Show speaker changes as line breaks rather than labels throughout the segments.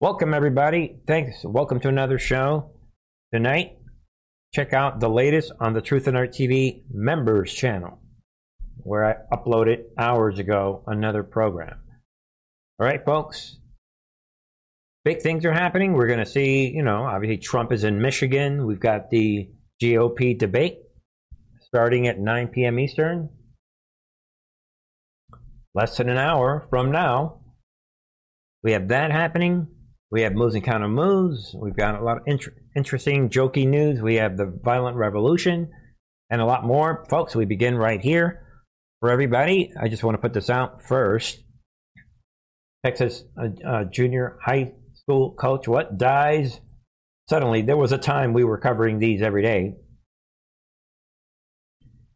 Welcome, everybody. Thanks. Welcome to another show. Tonight, check out the latest on the Truth and Art TV members channel, where I uploaded hours ago another program. All right, folks. Big things are happening. We're going to see, you know, obviously Trump is in Michigan. We've got the GOP debate starting at 9 p.m. Eastern. Less than an hour from now. We have that happening. We have moves and counter moves. We've got a lot of inter- interesting, jokey news. We have the violent revolution and a lot more. Folks, we begin right here. For everybody, I just want to put this out first. Texas uh, uh, junior high school coach, what dies? Suddenly, there was a time we were covering these every day.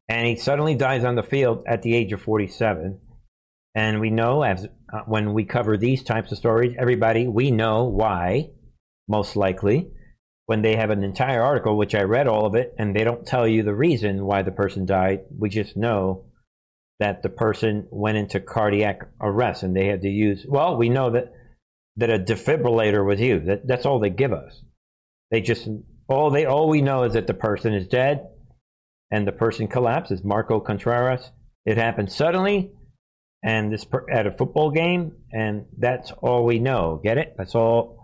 And he suddenly dies on the field at the age of 47. And we know as uh, when we cover these types of stories, everybody, we know why, most likely, when they have an entire article, which I read all of it, and they don't tell you the reason why the person died. We just know that the person went into cardiac arrest and they had to use, well, we know that, that a defibrillator was used. That, that's all they give us. They just, all they, all we know is that the person is dead and the person collapses. Marco Contreras. It happened suddenly and this per, at a football game, and that's all we know. Get it? That's all.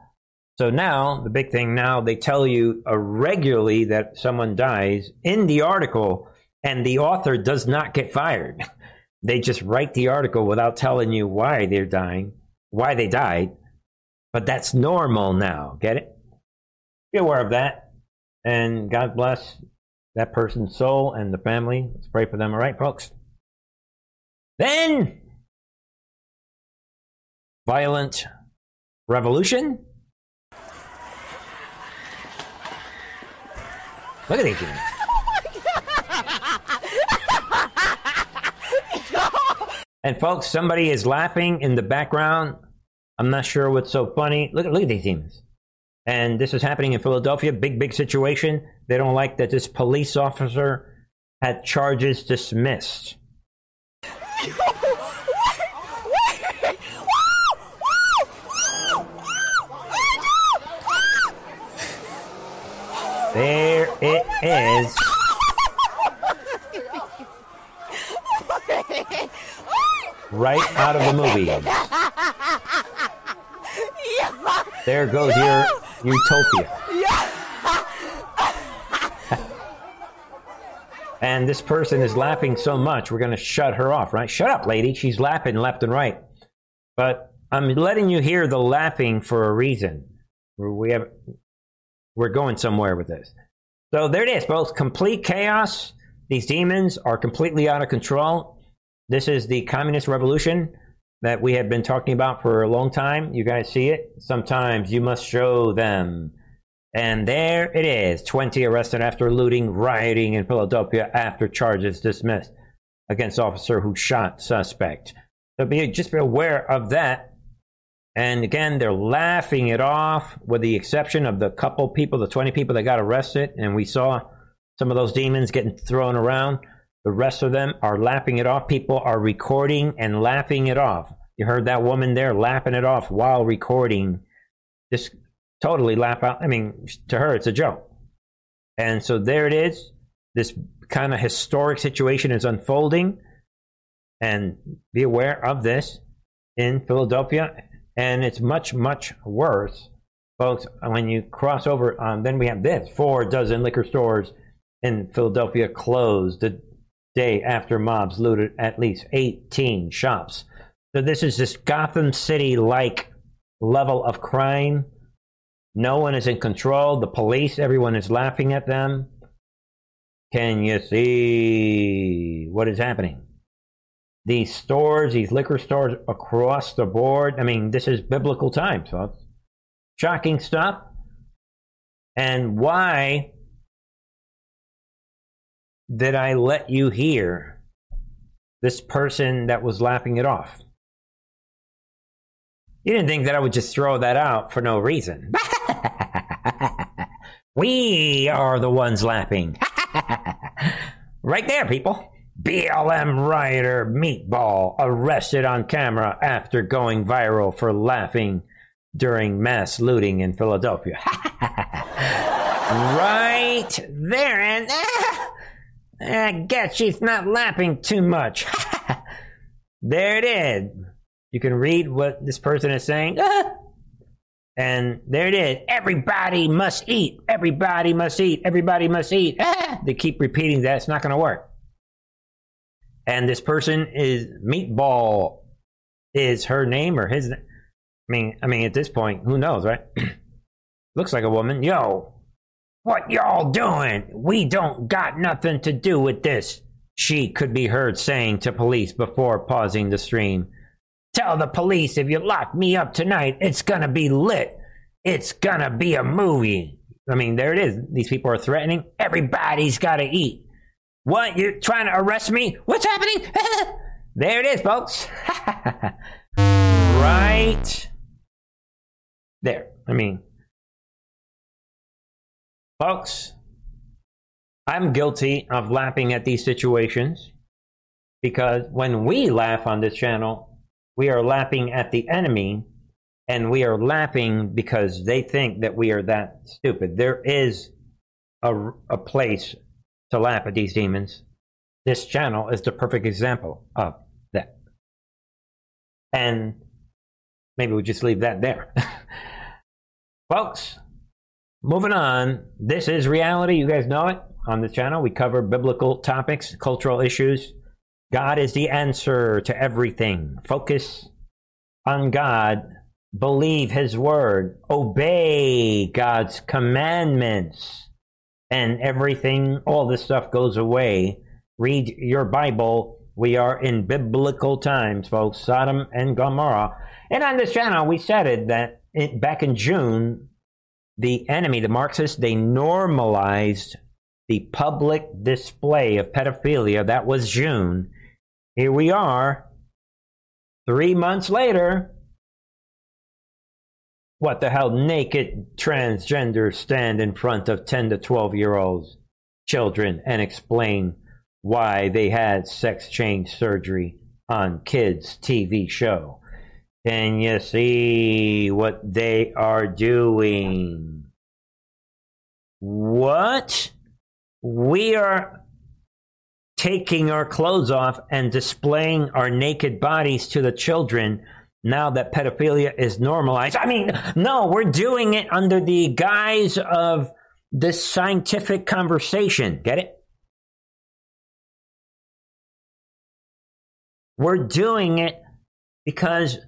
So now the big thing now they tell you uh, regularly that someone dies in the article, and the author does not get fired. they just write the article without telling you why they're dying, why they died. But that's normal now. Get it? Be aware of that, and God bless that person's soul and the family. Let's pray for them. All right, folks. Then violent revolution. Look at these things. and folks, somebody is laughing in the background. I'm not sure what's so funny. Look, look at these demons. And this is happening in Philadelphia. Big, big situation. They don't like that this police officer had charges dismissed. There it is. Right out of the movie. There goes your utopia. and this person is laughing so much, we're going to shut her off, right? Shut up, lady. She's laughing left and right. But I'm letting you hear the laughing for a reason. We have we're going somewhere with this. So there it is, folks. Complete chaos. These demons are completely out of control. This is the communist revolution that we have been talking about for a long time. You guys see it? Sometimes you must show them. And there it is 20 arrested after looting, rioting in Philadelphia after charges dismissed against officer who shot suspect. So be, just be aware of that. And again, they're laughing it off, with the exception of the couple people, the 20 people that got arrested. And we saw some of those demons getting thrown around. The rest of them are laughing it off. People are recording and laughing it off. You heard that woman there laughing it off while recording. Just totally laugh out. I mean, to her, it's a joke. And so there it is. This kind of historic situation is unfolding. And be aware of this in Philadelphia and it's much, much worse, folks, when you cross over. Um, then we have this four dozen liquor stores in Philadelphia closed the day after mobs looted at least 18 shops. So this is this Gotham City like level of crime. No one is in control. The police, everyone is laughing at them. Can you see what is happening? These stores, these liquor stores across the board. I mean, this is biblical times, folks. Shocking stuff. And why did I let you hear this person that was laughing it off? You didn't think that I would just throw that out for no reason. we are the ones laughing. right there, people. BLM rioter Meatball arrested on camera after going viral for laughing during mass looting in Philadelphia. right there, and ah, I guess she's not laughing too much. there it is. You can read what this person is saying. And there it is. Everybody must eat. Everybody must eat. Everybody must eat. They keep repeating that. It's not going to work. And this person is Meatball is her name or his. I mean, I mean, at this point, who knows, right? Looks like a woman. Yo, what y'all doing? We don't got nothing to do with this. She could be heard saying to police before pausing the stream. Tell the police if you lock me up tonight, it's gonna be lit. It's gonna be a movie. I mean, there it is. These people are threatening. Everybody's gotta eat. What? You're trying to arrest me? What's happening? there it is, folks. right there. I mean, folks, I'm guilty of laughing at these situations because when we laugh on this channel, we are laughing at the enemy and we are laughing because they think that we are that stupid. There is a, a place to laugh at these demons. This channel is the perfect example of that. And maybe we'll just leave that there. Folks, moving on. This is reality. You guys know it. On the channel, we cover biblical topics, cultural issues, God is the answer to everything. Focus on God. Believe His word. Obey God's commandments. And everything, all this stuff goes away. Read your Bible. We are in biblical times, folks. Sodom and Gomorrah. And on this channel, we said it that it, back in June, the enemy, the Marxists, they normalized the public display of pedophilia. That was June here we are, three months later. What the hell? Naked transgenders stand in front of 10 to 12 year olds children and explain why they had sex change surgery on kids' TV show. Can you see what they are doing? What? We are taking our clothes off and displaying our naked bodies to the children now that pedophilia is normalized. I mean, no, we're doing it under the guise of this scientific conversation. Get it? We're doing it because,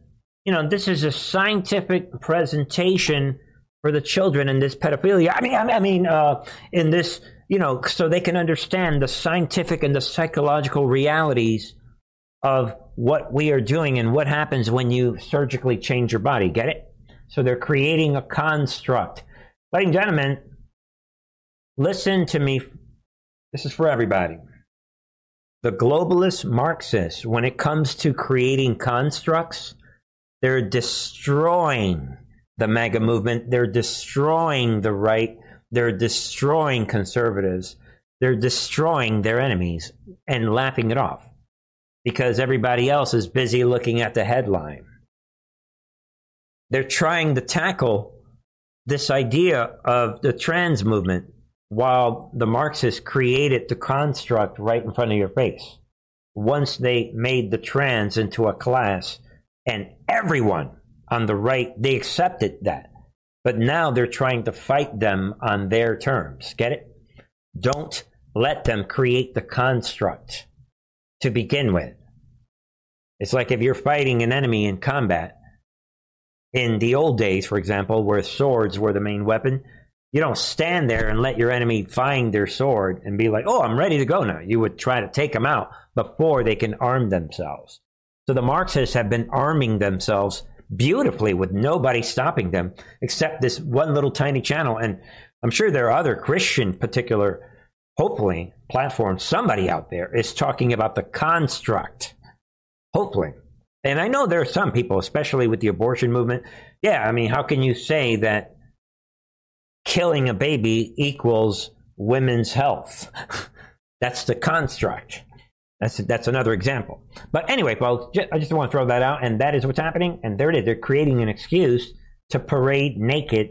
you know, this is a scientific presentation for the children in this pedophilia. I mean, I mean, uh, in this you know, so they can understand the scientific and the psychological realities of what we are doing and what happens when you surgically change your body. Get it? So they're creating a construct. Ladies and gentlemen, listen to me. This is for everybody. The globalist Marxists, when it comes to creating constructs, they're destroying the MAGA movement. They're destroying the right they're destroying conservatives. They're destroying their enemies and laughing it off because everybody else is busy looking at the headline. They're trying to tackle this idea of the trans movement while the Marxists created the construct right in front of your face. Once they made the trans into a class, and everyone on the right, they accepted that. But now they're trying to fight them on their terms. Get it? Don't let them create the construct to begin with. It's like if you're fighting an enemy in combat. In the old days, for example, where swords were the main weapon, you don't stand there and let your enemy find their sword and be like, oh, I'm ready to go now. You would try to take them out before they can arm themselves. So the Marxists have been arming themselves beautifully with nobody stopping them except this one little tiny channel. And I'm sure there are other Christian particular, hopefully, platform Somebody out there is talking about the construct. Hopefully. And I know there are some people, especially with the abortion movement. Yeah, I mean, how can you say that killing a baby equals women's health? That's the construct. That's that's another example. But anyway, folks, I just want to throw that out, and that is what's happening. And there it is. They're creating an excuse to parade naked,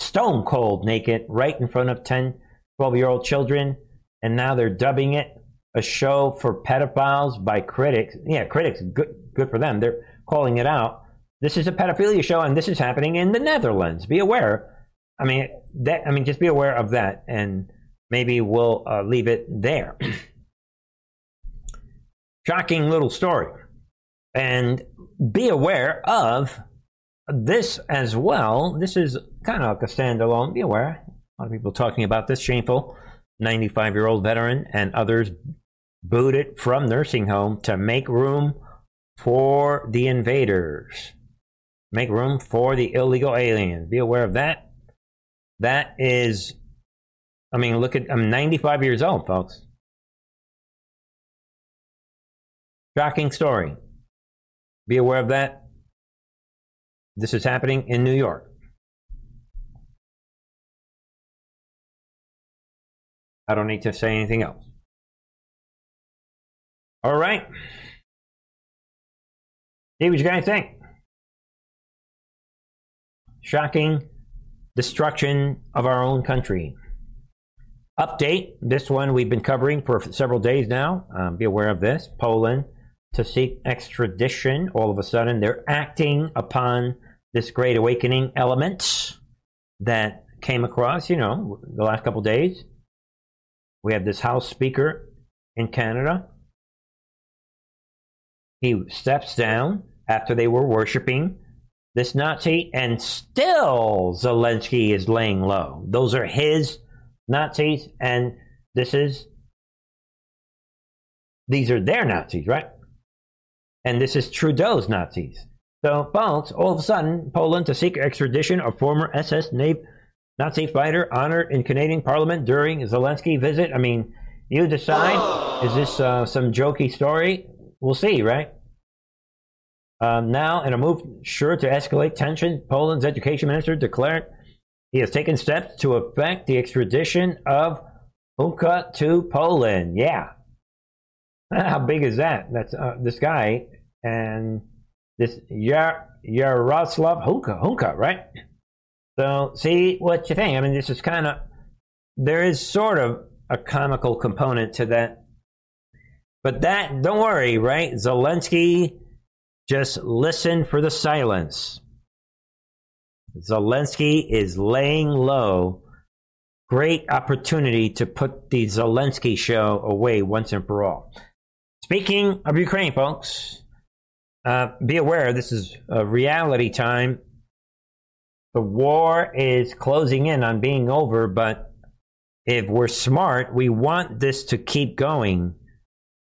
stone cold naked, right in front of 10, 12 year old children. And now they're dubbing it a show for pedophiles by critics. Yeah, critics, good, good for them. They're calling it out. This is a pedophilia show, and this is happening in the Netherlands. Be aware. I mean, that. I mean, just be aware of that, and maybe we'll uh, leave it there. Shocking little story, and be aware of this as well. This is kind of like a standalone. Be aware. A lot of people talking about this shameful 95 year old veteran and others booted from nursing home to make room for the invaders. Make room for the illegal aliens. Be aware of that. That is, I mean, look at, I'm 95 years old, folks. Shocking story. Be aware of that. This is happening in New York. I don't need to say anything else. All right. See what you guys think. Shocking destruction of our own country. Update this one we've been covering for several days now. Um, be aware of this. Poland to seek extradition. All of a sudden, they're acting upon this great awakening element that came across, you know, the last couple days. We have this House Speaker in Canada he steps down after they were worshiping this Nazi, and still Zelensky is laying low. Those are his Nazis, and this is these are their Nazis, right? And this is Trudeau's Nazis. So, folks, all of a sudden, Poland to seek extradition of former SS Nazi fighter honored in Canadian Parliament during Zelensky visit. I mean, you decide. Is this uh, some jokey story? we'll see, right? Um, now, in a move sure to escalate tension, Poland's education minister declared he has taken steps to effect the extradition of Hunka to Poland. Yeah. How big is that? That's uh, this guy and this Yar- Yaroslav Hunka, Hunka, right? So, see what you think. I mean, this is kind of, there is sort of a comical component to that but that, don't worry, right? Zelensky, just listen for the silence. Zelensky is laying low. Great opportunity to put the Zelensky show away once and for all. Speaking of Ukraine, folks, uh, be aware this is a reality time. The war is closing in on being over, but if we're smart, we want this to keep going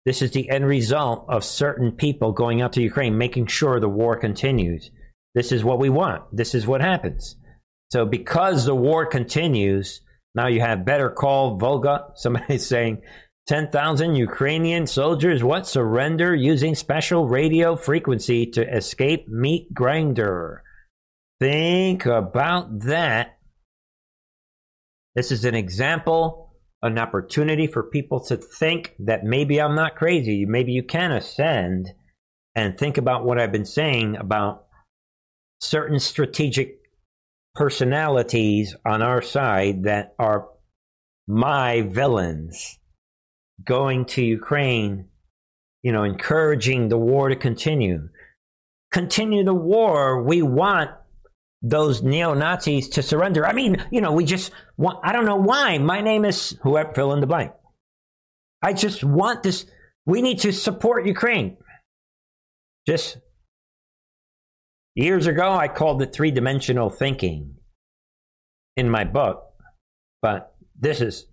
this is the end result of certain people going out to Ukraine, making sure the war continues. This is what we want. This is what happens. So, because the war continues, now you have better call Volga. Somebody's saying 10,000 Ukrainian soldiers what surrender using special radio frequency to escape meat grinder. Think about that. This is an example an opportunity for people to think that maybe I'm not crazy. Maybe you can ascend and think about what I've been saying about certain strategic personalities on our side that are my villains going to Ukraine, you know, encouraging the war to continue. Continue the war. We want those neo Nazis to surrender. I mean, you know, we just want, I don't know why. My name is whoever, fill in the blank. I just want this. We need to support Ukraine. Just years ago, I called it three dimensional thinking in my book, but this is,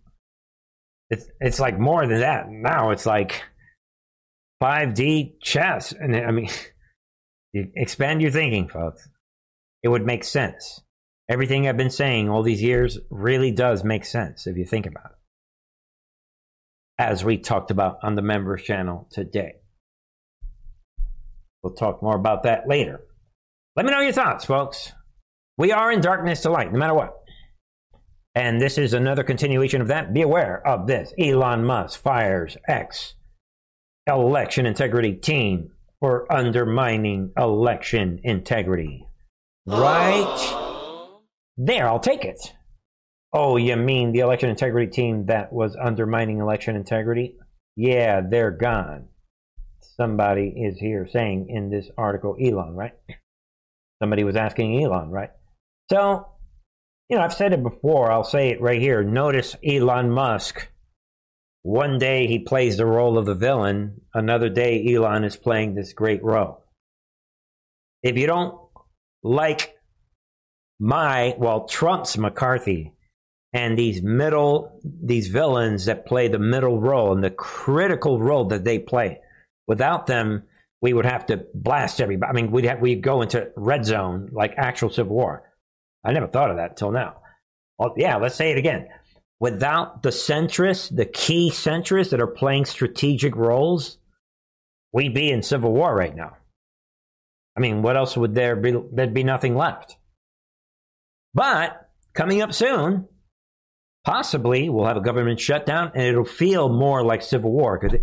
it's, it's like more than that. Now it's like 5D chess. And I mean, expand your thinking, folks it would make sense. Everything I've been saying all these years really does make sense if you think about it. As we talked about on the members channel today. We'll talk more about that later. Let me know your thoughts, folks. We are in darkness to light, no matter what. And this is another continuation of that. Be aware of this. Elon Musk fires X election integrity team for undermining election integrity. Right there, I'll take it. Oh, you mean the election integrity team that was undermining election integrity? Yeah, they're gone. Somebody is here saying in this article, Elon, right? Somebody was asking Elon, right? So, you know, I've said it before, I'll say it right here. Notice Elon Musk. One day he plays the role of the villain, another day Elon is playing this great role. If you don't like my, well, Trump's McCarthy and these middle, these villains that play the middle role and the critical role that they play, without them, we would have to blast everybody. I mean, we'd have, we'd go into red zone like actual civil war. I never thought of that until now. Well, yeah, let's say it again. Without the centrists, the key centrists that are playing strategic roles, we'd be in civil war right now. I mean, what else would there be? There'd be nothing left. But coming up soon, possibly we'll have a government shutdown and it'll feel more like civil war because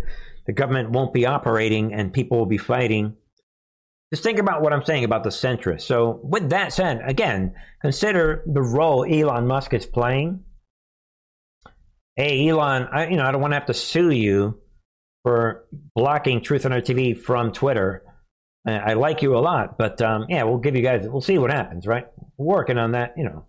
the government won't be operating and people will be fighting. Just think about what I'm saying about the centrists. So, with that said, again, consider the role Elon Musk is playing. Hey, Elon, I, you know, I don't want to have to sue you for blocking Truth and Art TV from Twitter I like you a lot, but um, yeah, we'll give you guys. We'll see what happens, right? Working on that, you know.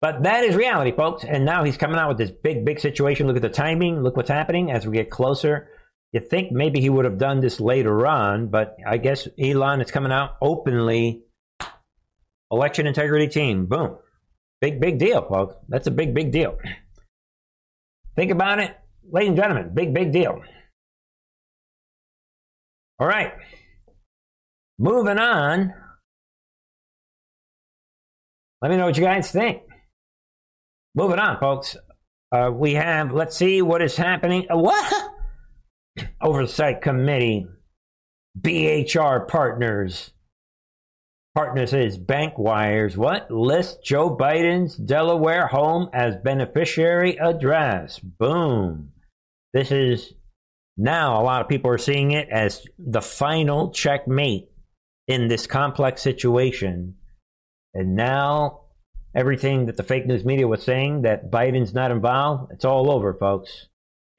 But that is reality, folks. And now he's coming out with this big, big situation. Look at the timing. Look what's happening as we get closer. You think maybe he would have done this later on, but I guess Elon is coming out openly. Election integrity team, boom, big, big deal, folks. That's a big, big deal. Think about it, ladies and gentlemen. Big, big deal. All right. Moving on. Let me know what you guys think. Moving on, folks. Uh, we have, let's see what is happening. Uh, what? Oversight Committee, BHR Partners. Partners is bank wires. What? List Joe Biden's Delaware home as beneficiary address. Boom. This is now a lot of people are seeing it as the final checkmate in this complex situation. And now everything that the fake news media was saying that Biden's not involved, it's all over, folks.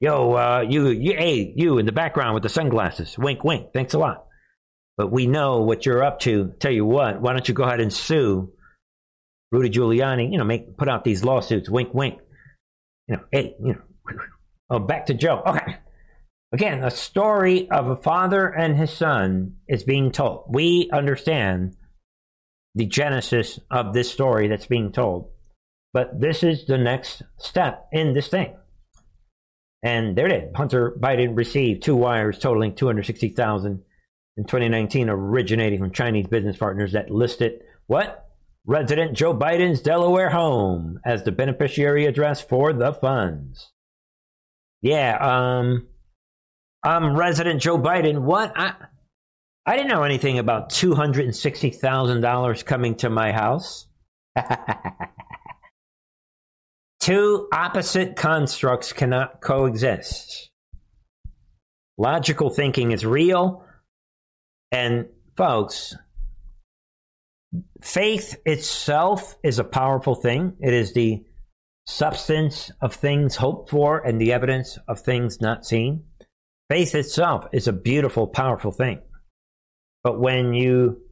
Yo, uh, you, you, hey, you in the background with the sunglasses. Wink, wink. Thanks a lot. But we know what you're up to. Tell you what, why don't you go ahead and sue Rudy Giuliani? You know, make put out these lawsuits. Wink, wink. You know, hey, you know. Oh, back to Joe. Okay. Again, a story of a father and his son is being told. We understand the genesis of this story that's being told. But this is the next step in this thing. And there it is. Hunter Biden received two wires totaling 260,000 in 2019 originating from Chinese business partners that listed what? Resident Joe Biden's Delaware home as the beneficiary address for the funds. Yeah, um I'm resident Joe Biden. What? I, I didn't know anything about $260,000 coming to my house. Two opposite constructs cannot coexist. Logical thinking is real. And, folks, faith itself is a powerful thing. It is the substance of things hoped for and the evidence of things not seen. Faith itself is a beautiful, powerful thing. But when you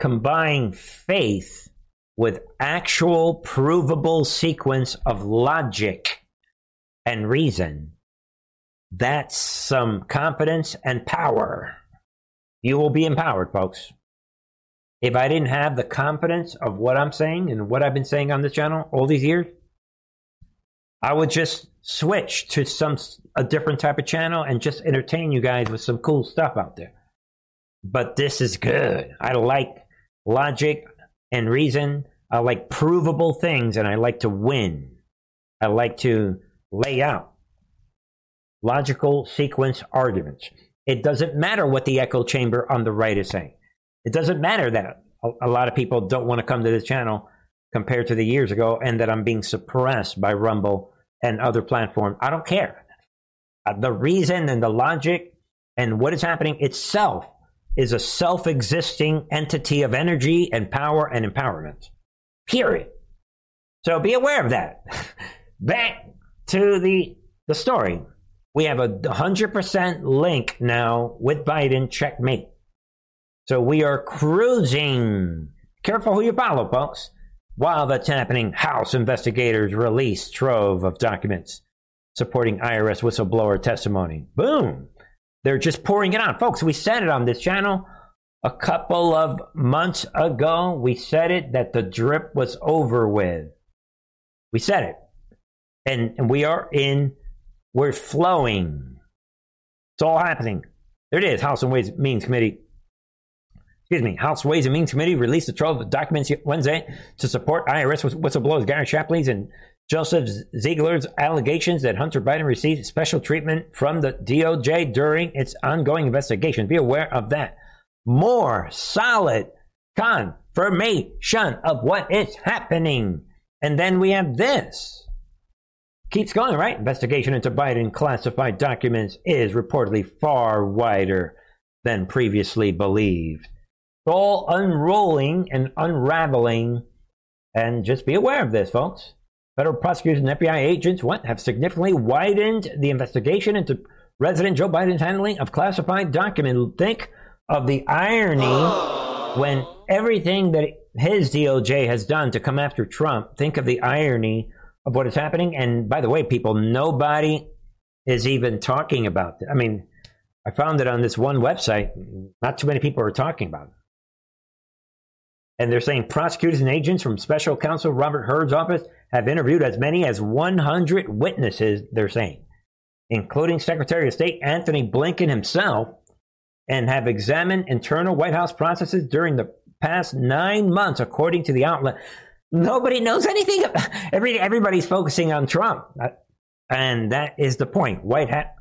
combine faith with actual provable sequence of logic and reason, that's some confidence and power. You will be empowered, folks. If I didn't have the confidence of what I'm saying and what I've been saying on this channel all these years, I would just switch to some a different type of channel and just entertain you guys with some cool stuff out there. But this is good. I like logic and reason. I like provable things and I like to win. I like to lay out logical sequence arguments. It doesn't matter what the echo chamber on the right is saying. It doesn't matter that a lot of people don't want to come to this channel compared to the years ago and that I'm being suppressed by Rumble and other platforms. I don't care. Uh, the reason and the logic and what is happening itself is a self existing entity of energy and power and empowerment. Period. So be aware of that. Back to the, the story. We have a 100% link now with Biden checkmate. So we are cruising. Careful who you follow, folks. While that's happening, House investigators release trove of documents supporting IRS whistleblower testimony. Boom. They're just pouring it on. Folks, we said it on this channel a couple of months ago. We said it that the drip was over with. We said it. And, and we are in, we're flowing. It's all happening. There it is, House and Ways Means Committee. Excuse me, House Ways and Means Committee released a trove of documents Wednesday to support IRS whistleblowers Gary Shapley's and Joseph Ziegler's allegations that Hunter Biden received special treatment from the DOJ during its ongoing investigation. Be aware of that. More solid confirmation of what is happening. And then we have this. Keeps going, right? Investigation into Biden classified documents is reportedly far wider than previously believed. All unrolling and unraveling. And just be aware of this, folks. Federal prosecutors and FBI agents what, have significantly widened the investigation into President Joe Biden's handling of classified documents. Think of the irony when everything that his DOJ has done to come after Trump. Think of the irony of what is happening. And by the way, people, nobody is even talking about it. I mean, I found it on this one website. Not too many people are talking about it. And they're saying prosecutors and agents from special counsel Robert Hur's office have interviewed as many as 100 witnesses, they're saying, including Secretary of State Antony Blinken himself, and have examined internal White House processes during the past nine months, according to the outlet. Nobody knows anything. Every, everybody's focusing on Trump. Uh, and that is the point. White Hat.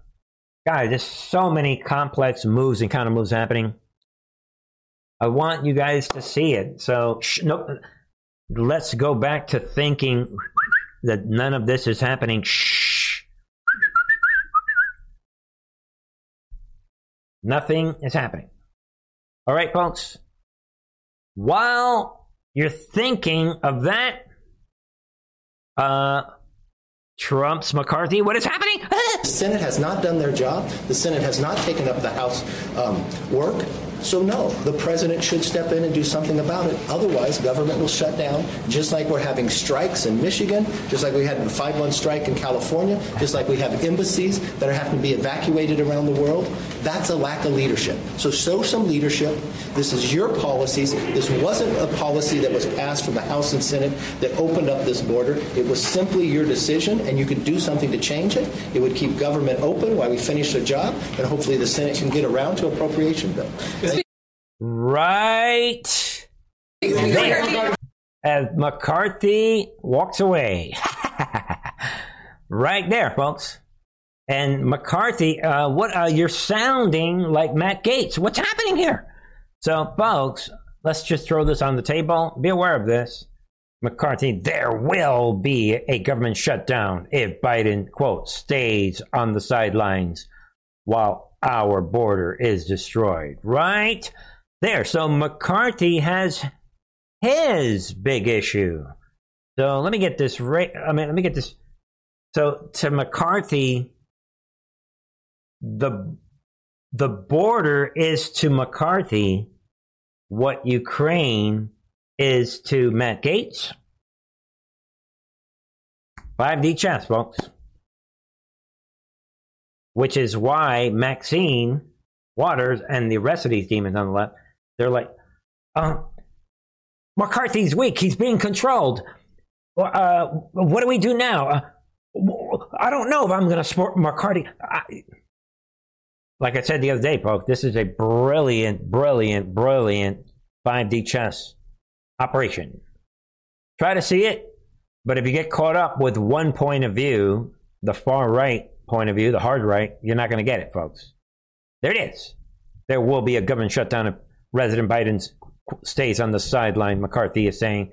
Guys, there's so many complex moves and counter moves happening. I want you guys to see it. So, sh- no, let's go back to thinking that none of this is happening. Shh. Nothing is happening. All right, folks. While you're thinking of that, uh, Trump's McCarthy, what is happening?
the Senate has not done their job. The Senate has not taken up the House um, work. So, no, the president should step in and do something about it. Otherwise, government will shut down, just like we're having strikes in Michigan, just like we had a 5 1 strike in California, just like we have embassies that are having to be evacuated around the world. That's a lack of leadership. So, show some leadership. This is your policies. This wasn't a policy that was passed from the House and Senate that opened up this border. It was simply your decision, and you could do something to change it. It would keep government open while we finish the job, and hopefully the Senate can get around to appropriation bill.
Right. As McCarthy walks away. right there, folks. And McCarthy, uh, what uh, you're sounding like Matt Gaetz. What's happening here? So, folks, let's just throw this on the table. Be aware of this. McCarthy, there will be a government shutdown if Biden, quote, stays on the sidelines while our border is destroyed. Right? There. So McCarthy has his big issue. So let me get this right. I mean, let me get this. So to McCarthy, the the border is to McCarthy what Ukraine is to Matt Gaetz. 5D chess, folks. Which is why Maxine Waters and the rest of these demons on the left they're like, uh, McCarthy's weak. He's being controlled. Uh, what do we do now? Uh, I don't know if I'm going to support McCarthy. I, like I said the other day, folks, this is a brilliant, brilliant, brilliant 5D chess operation. Try to see it, but if you get caught up with one point of view, the far right point of view, the hard right, you're not going to get it, folks. There it is. There will be a government shutdown President Biden stays on the sideline. McCarthy is saying,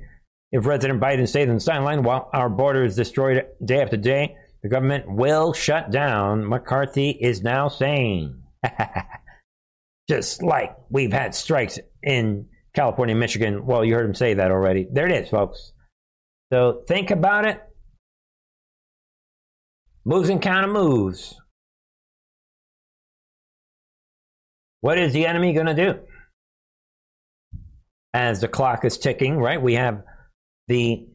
if President Biden stays on the sideline while our border is destroyed day after day, the government will shut down. McCarthy is now saying. Just like we've had strikes in California, Michigan. Well, you heard him say that already. There it is, folks. So think about it. Moves and counter moves. What is the enemy going to do? As the clock is ticking, right? We have the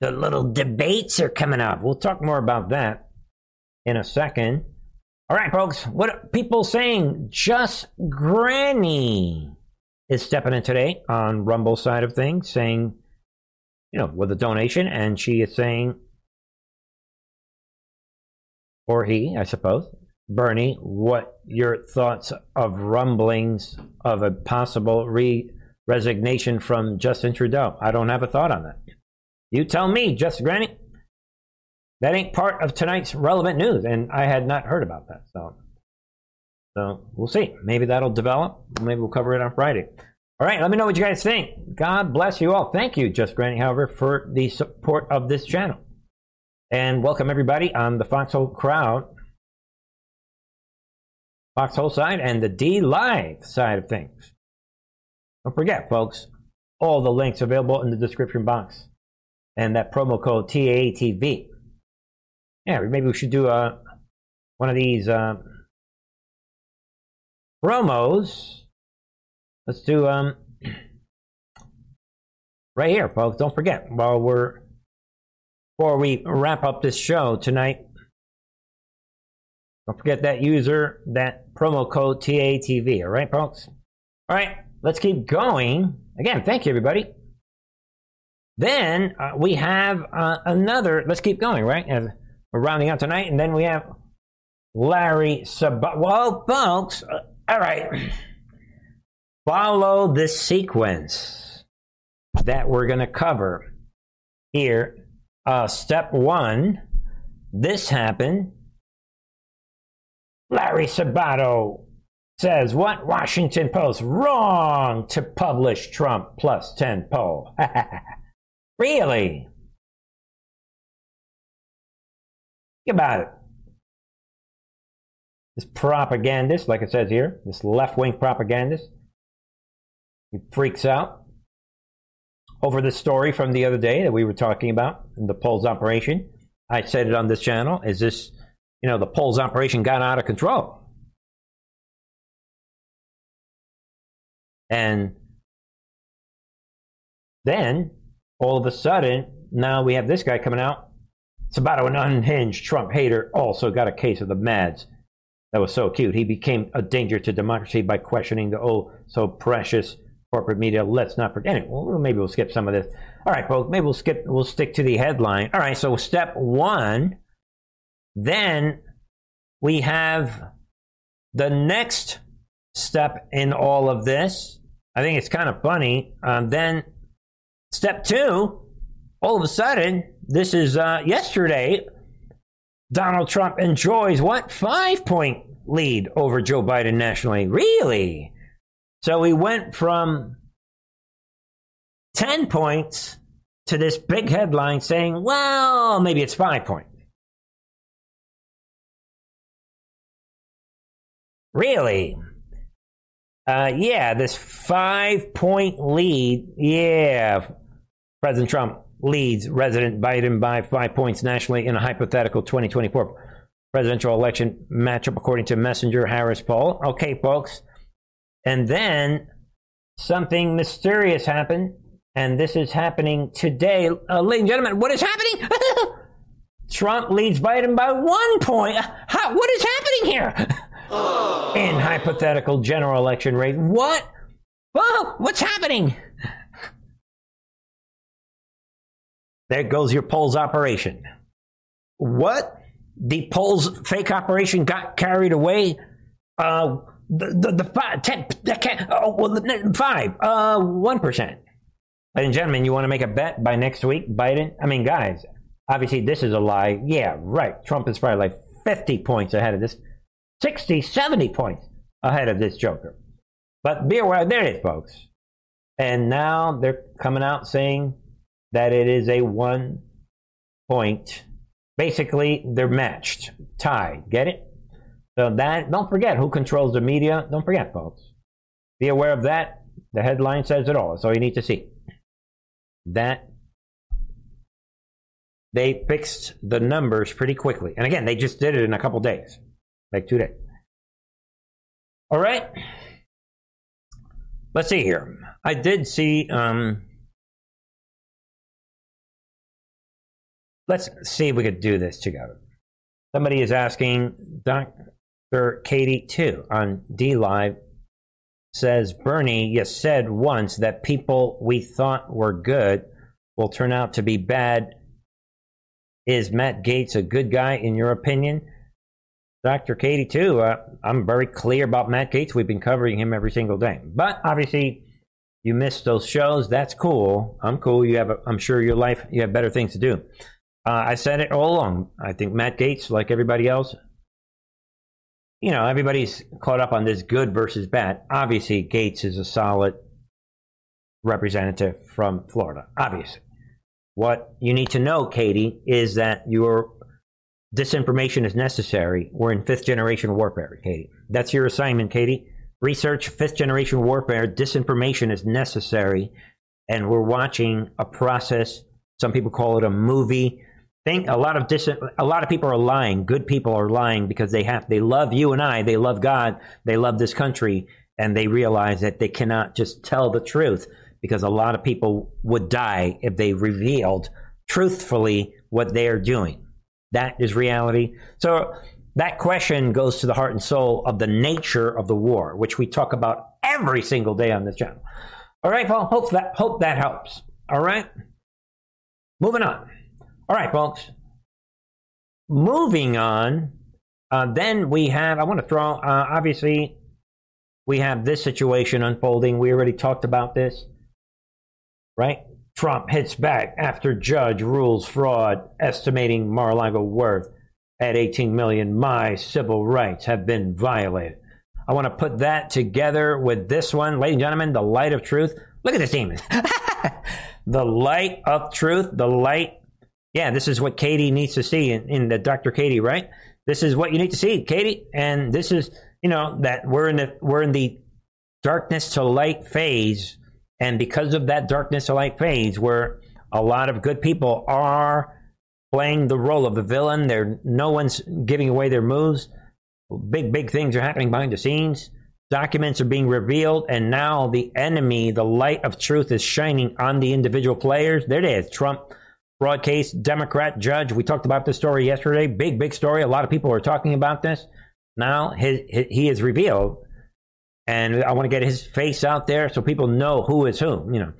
the little debates are coming up. We'll talk more about that in a second. All right, folks. What are people saying? Just Granny is stepping in today on Rumble side of things, saying, you know, with a donation, and she is saying, or he, I suppose, Bernie, what your thoughts of rumblings of a possible re resignation from Justin Trudeau? I don't have a thought on that. You tell me, Justin Granny. That ain't part of tonight's relevant news, and I had not heard about that. So, so we'll see. Maybe that'll develop. Maybe we'll cover it on Friday. All right, let me know what you guys think. God bless you all. Thank you, Just Granny, however, for the support of this channel. And welcome everybody on the Foxhole crowd Foxhole side and the DLive side of things. Don't forget, folks, all the links available in the description box. And that promo code TATV. Yeah, maybe we should do uh, one of these uh, promos. Let's do um, right here, folks. Don't forget, while we're before we wrap up this show tonight, don't forget that user, that promo code TATV. All right, folks? All right, let's keep going. Again, thank you, everybody. Then uh, we have uh, another, let's keep going, right? As we're rounding out tonight, and then we have Larry Sub. Well, folks, uh, all right. Follow this sequence that we're going to cover here. Uh, step one this happened Larry Sabato says, What Washington Post? Wrong to publish Trump plus 10 poll. really? Think about it. This propagandist, like it says here, this left wing propagandist, he freaks out over the story from the other day that we were talking about in the polls operation. I said it on this channel. Is this you know, the polls operation got out of control. And then all of a sudden, now we have this guy coming out. It's about an unhinged Trump hater also got a case of the MADS. That was so cute. He became a danger to democracy by questioning the oh so precious corporate media. Let's not forget. Anyway, well, maybe we'll skip some of this. All right, folks. Maybe we'll skip. We'll stick to the headline. All right. So step one then we have the next step in all of this. I think it's kind of funny. Um, then step two, all of a sudden, this is uh, yesterday. Donald Trump enjoys what five point lead over Joe Biden nationally. Really? So he went from 10 points to this big headline saying, well, maybe it's five points. Really? Uh, yeah, this five point lead. Yeah. President Trump leads resident Biden by five points nationally in a hypothetical 2024 presidential election matchup, according to Messenger Harris poll. Okay, folks. And then something mysterious happened, and this is happening today. Uh, ladies and gentlemen, what is happening? Trump leads Biden by one point. How, what is happening here? in hypothetical general election race. What? Whoa, what's happening? There goes your polls operation. What? The polls fake operation got carried away. Uh, the the, the five, ten, the, oh, well, five, uh, one percent. Ladies and gentlemen, you want to make a bet by next week, Biden? I mean, guys, obviously this is a lie. Yeah, right. Trump is probably like fifty points ahead of this. 60, 70 points ahead of this Joker. But be aware, there it is, folks. And now they're coming out saying that it is a one point. Basically, they're matched, tied. Get it? So that don't forget who controls the media. Don't forget, folks. Be aware of that. The headline says it all. That's all you need to see. That they fixed the numbers pretty quickly. And again, they just did it in a couple days, like today. All right. Let's see here. I did see. Um, let's see if we could do this together. Somebody is asking Dr. Katie too on DLive says Bernie, you said once that people we thought were good will turn out to be bad. Is Matt Gaetz a good guy in your opinion? Dr. Katie, too. Uh, I'm very clear about Matt Gaetz. We've been covering him every single day. But obviously, you missed those shows. That's cool. I'm cool. You have, I'm sure your life, you have better things to do. Uh, I said it all along. I think Matt Gaetz, like everybody else, you know, everybody's caught up on this good versus bad. Obviously, Gaetz is a solid representative from Florida. Obviously. What you need to know, Katie, is that your disinformation is necessary. We're in fifth generation warfare, Katie. That's your assignment, Katie. Research fifth generation warfare. Disinformation is necessary. And we're watching a process. Some people call it a movie. Think a lot of dis- a lot of people are lying. Good people are lying because they have they love you and I. They love God. They love this country, and they realize that they cannot just tell the truth because a lot of people would die if they revealed truthfully what they are doing. That is reality. So that question goes to the heart and soul of the nature of the war, which we talk about every single day on this channel. All right, Paul. Hope that hope that helps. All right. Moving on. All right, folks. Moving on. Uh, then we have. I want to throw. Uh, obviously, we have this situation unfolding. We already talked about this, right? Trump hits back after judge rules fraud, estimating Mar-a-Lago worth at 18 million. My civil rights have been violated. I want to put that together with this one, ladies and gentlemen, the light of truth. Look at this demon. the light of truth, the light. Yeah, this is what Katie needs to see in, in the Dr. Katie, right? This is what you need to see, Katie. And this is, you know, that we're in the we're in the darkness to light phase and because of that darkness to light phase, where a lot of good people are playing the role of the villain, there no one's giving away their moves. Big, big things are happening behind the scenes. Documents are being revealed, and now the enemy, the light of truth, is shining on the individual players. There it is. Trump fraud case, Democrat judge. We talked about this story yesterday. Big, big story. A lot of people are talking about this. Now his, his, he is revealed and I want to get his face out there so people know who is who. You know,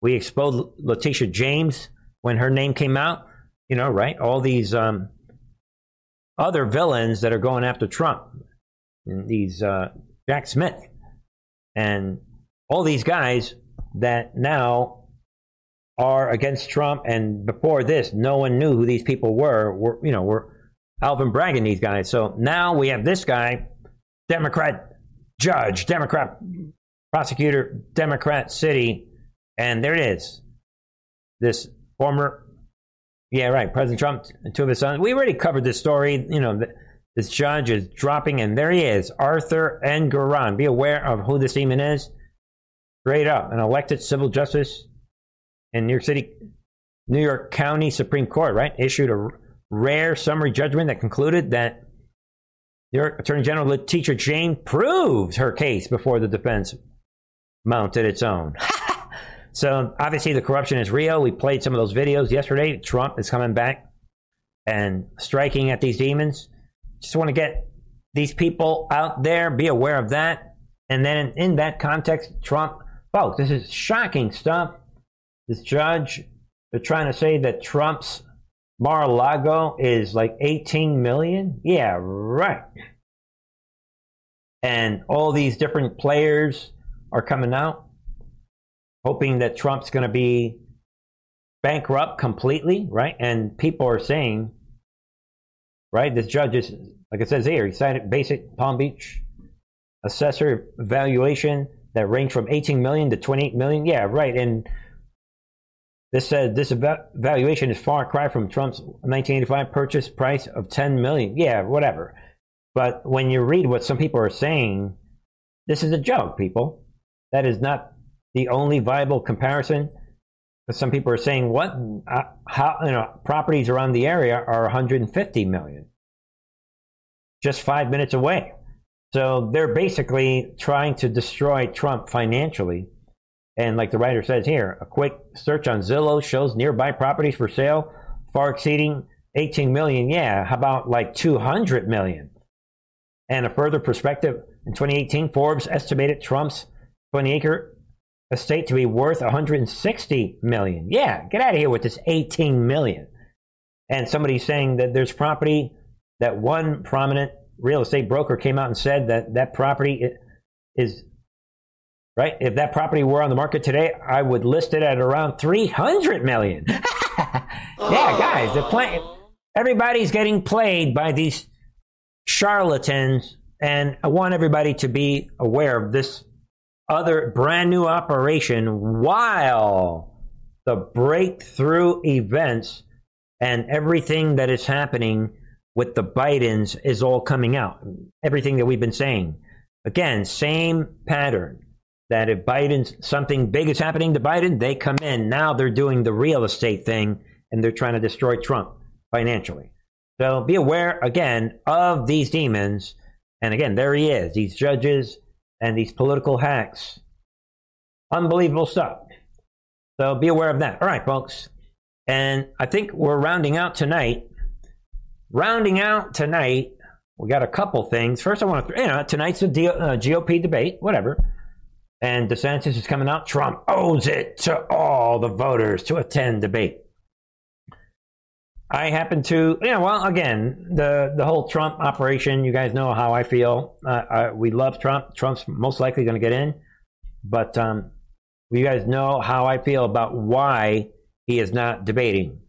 we exposed Letitia James when her name came out. You know, right? All these um, other villains that are going after Trump, and these uh, Jack Smith, and all these guys that now are against Trump. And before this, no one knew who these people were. Were you know, were Alvin Bragg and these guys. So now we have this guy, Democrat judge, Democrat prosecutor, Democrat city, and there it is. This former, yeah, right, President Trump and two of his sons. We already covered this story. You know, this judge is dropping, and there he is, Arthur Engoron. Be aware of who this demon is. Straight up, an elected civil justice in New York City, New York County Supreme Court, right, issued a rare summary judgment that concluded that York Attorney General Letitia James proved her case before the defense mounted its own. so obviously the corruption is real. We played some of those videos yesterday. Trump is coming back and striking at these demons. Just want to get these people out there, be aware of that. And then in that context, Trump, folks, this is shocking stuff. This judge, they're trying to say that Trump's Mar-a-Lago is like 18 million? Yeah, right. And all these different players are coming out, hoping that Trump's going to be bankrupt completely, right? And people are saying, right, this judge is, like it says here, he cited basic Palm Beach assessor valuation that ranged from 18 million to 28 million. Yeah, right. And this said this valuation is far cry from Trump's 1985 purchase price of 10 million. Yeah, whatever. But when you read what some people are saying, this is a joke, people. that is not the only viable comparison. Some people are saying, "What? Uh, how? You know, properties around the area are 150 million, just five minutes away." So they're basically trying to destroy Trump financially. And like the writer says here, a quick search on Zillow shows nearby properties for sale far exceeding 18 million. Yeah, how about like 200 million? And a further perspective, in 2018, Forbes estimated Trump's 20 acre estate to be worth 160 million. Yeah, get out of here with this 18 million. And somebody's saying that there's property that one prominent real estate broker came out and said that that property is right. If that property were on the market today, I would list it at around 300 million. yeah, guys, the play, everybody's getting played by these charlatans, and I want everybody to be aware of this other brand new operation while the breakthrough events and everything that is happening with the Bidens is all coming out. Everything that we've been saying. Again, same pattern. That if Biden, something big is happening to Biden, they come in. Now they're doing the real estate thing and they're trying to destroy Trump financially. So be aware again of these demons. And again, there he is, these judges and these political hacks. Unbelievable stuff. So be aware of that. All right, folks. And I think we're rounding out tonight. Rounding out tonight, we got a couple things. First, I want to, you know, tonight's a uh, GOP debate, whatever. And the DeSantis is coming out. Trump owes it to all the voters to attend debate. I happen to, yeah. Well, again, the the whole Trump operation. You guys know how I feel. Uh, I, we love Trump. Trump's most likely going to get in, but um, you guys know how I feel about why he is not debating.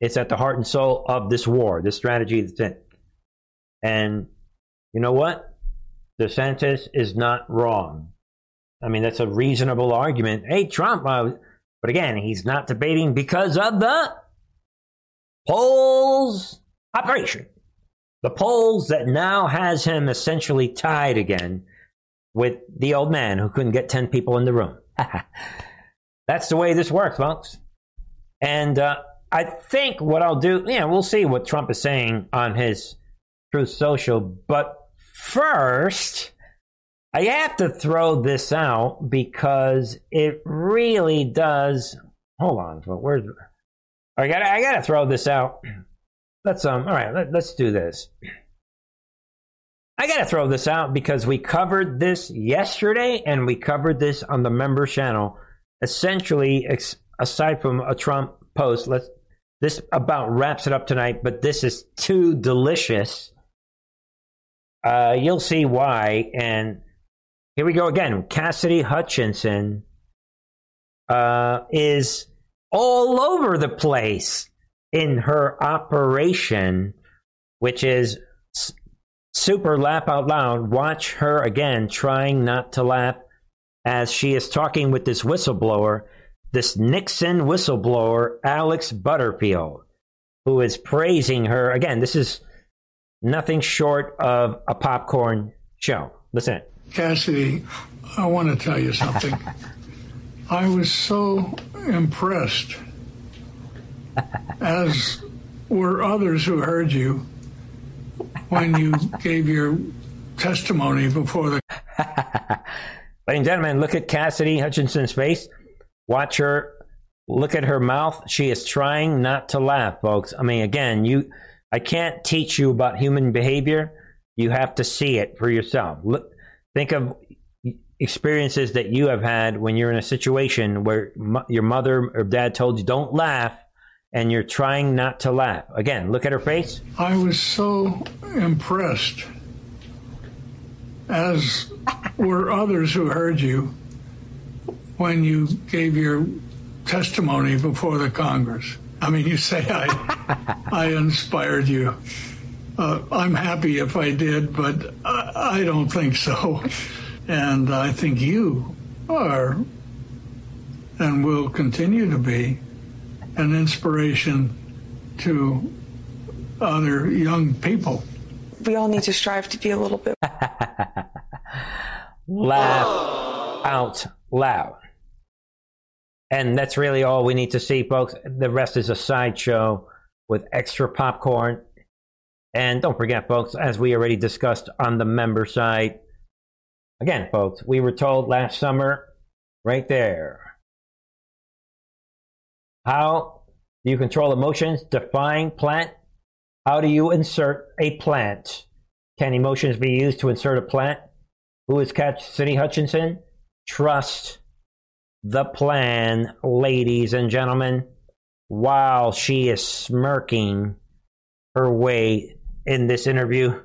It's at the heart and soul of this war, this strategy that's in. And you know what? DeSantis is not wrong. I mean, that's a reasonable argument. Hey, Trump, uh, but again, he's not debating because of the polls operation. The polls that now has him essentially tied again with the old man who couldn't get 10 people in the room. That's the way this works, folks. And uh, I think what I'll do, yeah, we'll see what Trump is saying on his Truth Social. But first, I have to throw this out because it really does. Hold on, where's? I got. I got to throw this out. Let's um. All right, let, let's do this. I got to throw this out because we covered this yesterday and we covered this on the member channel. Essentially, ex- aside from a Trump post, let's this about wraps it up tonight. But this is too delicious. Uh, you'll see why, and here we go again. Cassidy Hutchinson uh, is all over the place in her operation, which is super lap out loud. Watch her again trying not to laugh as she is talking with this whistleblower, this Nixon whistleblower, Alex Butterfield, who is praising her. Again, this is nothing short of a popcorn show. Listen.
Cassidy, I want to tell you something. I was so impressed, as were others who heard you when you gave your testimony before the.
Ladies and gentlemen, look at Cassidy Hutchinson's face. Watch her. Look at her mouth. She is trying not to laugh, folks. I mean, again, you. I can't teach you about human behavior. You have to see it for yourself. Look, Think of experiences that you have had when you're in a situation where your mother or dad told you don't laugh and you're trying not to laugh. Again, look at her face.
I was so impressed, as were others who heard you when you gave your testimony before the Congress. I mean, you say I, I inspired you. Uh, I'm happy if I did, but I, I don't think so. And I think you are and will continue to be an inspiration to other young people.
We all need to strive to be a little bit.
laugh out loud. And that's really all we need to see, folks. The rest is a sideshow with extra popcorn. And don't forget, folks, as we already discussed on the member side, again, folks, we were told last summer, right there, how do you control emotions? Define plant. How do you insert a plant? Can emotions be used to insert a plant? Who is Cassidy Hutchinson? Trust the plan, ladies and gentlemen, while she is smirking her way in this interview.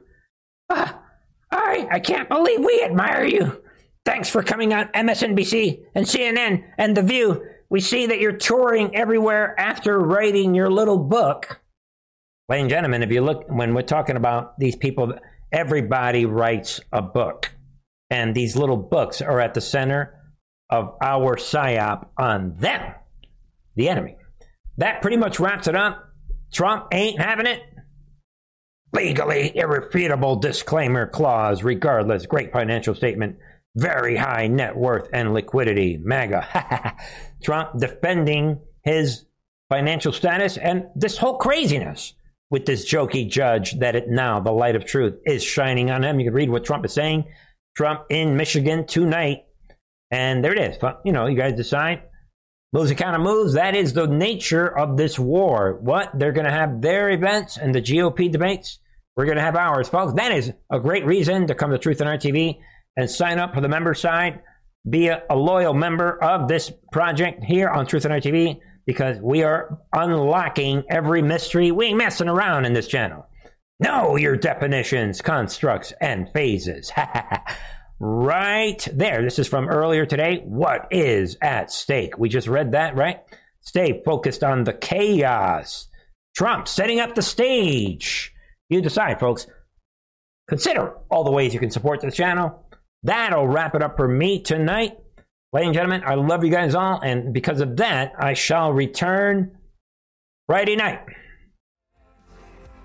Ah, I, I can't believe we admire you. Thanks for coming on MSNBC and CNN and The View. We see that you're touring everywhere after writing your little book. Ladies and gentlemen, if you look, when we're talking about these people, everybody writes a book. And these little books are at the center of our psyop on them, the enemy. That pretty much wraps it up. Trump ain't having it. Legally irrefutable disclaimer clause, regardless. Great financial statement. Very high net worth and liquidity. MAGA. Trump defending his financial status and this whole craziness with this jokey judge that it now the light of truth is shining on him. You can read what Trump is saying. Trump in Michigan tonight and there it is. You know, you guys decide. Moves and counter moves. That is the nature of this war. What? They're going to have their events and the GOP debates. We're going to have ours, folks. That is a great reason to come to Truth and Art TV and sign up for the member side. Be a, a loyal member of this project here on Truth and Art TV because we are unlocking every mystery. We ain't messing around in this channel. Know your definitions, constructs, and phases. right there. This is from earlier today. What is at stake? We just read that, right? Stay focused on the chaos. Trump setting up the stage. You decide, folks. Consider all the ways you can support this channel. That'll wrap it up for me tonight. Ladies and gentlemen, I love you guys all, and because of that, I shall return Friday night.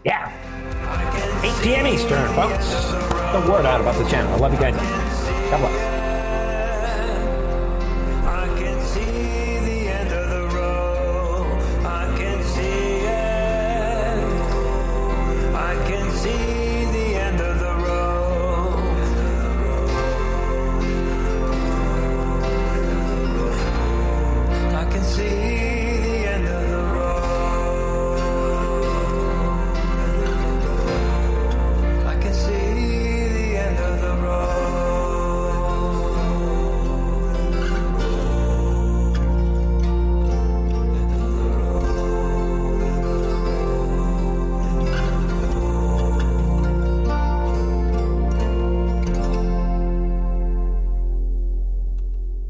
Yeah. 8 p.m. Eastern, folks. The word out about the channel. I love you guys. God bless.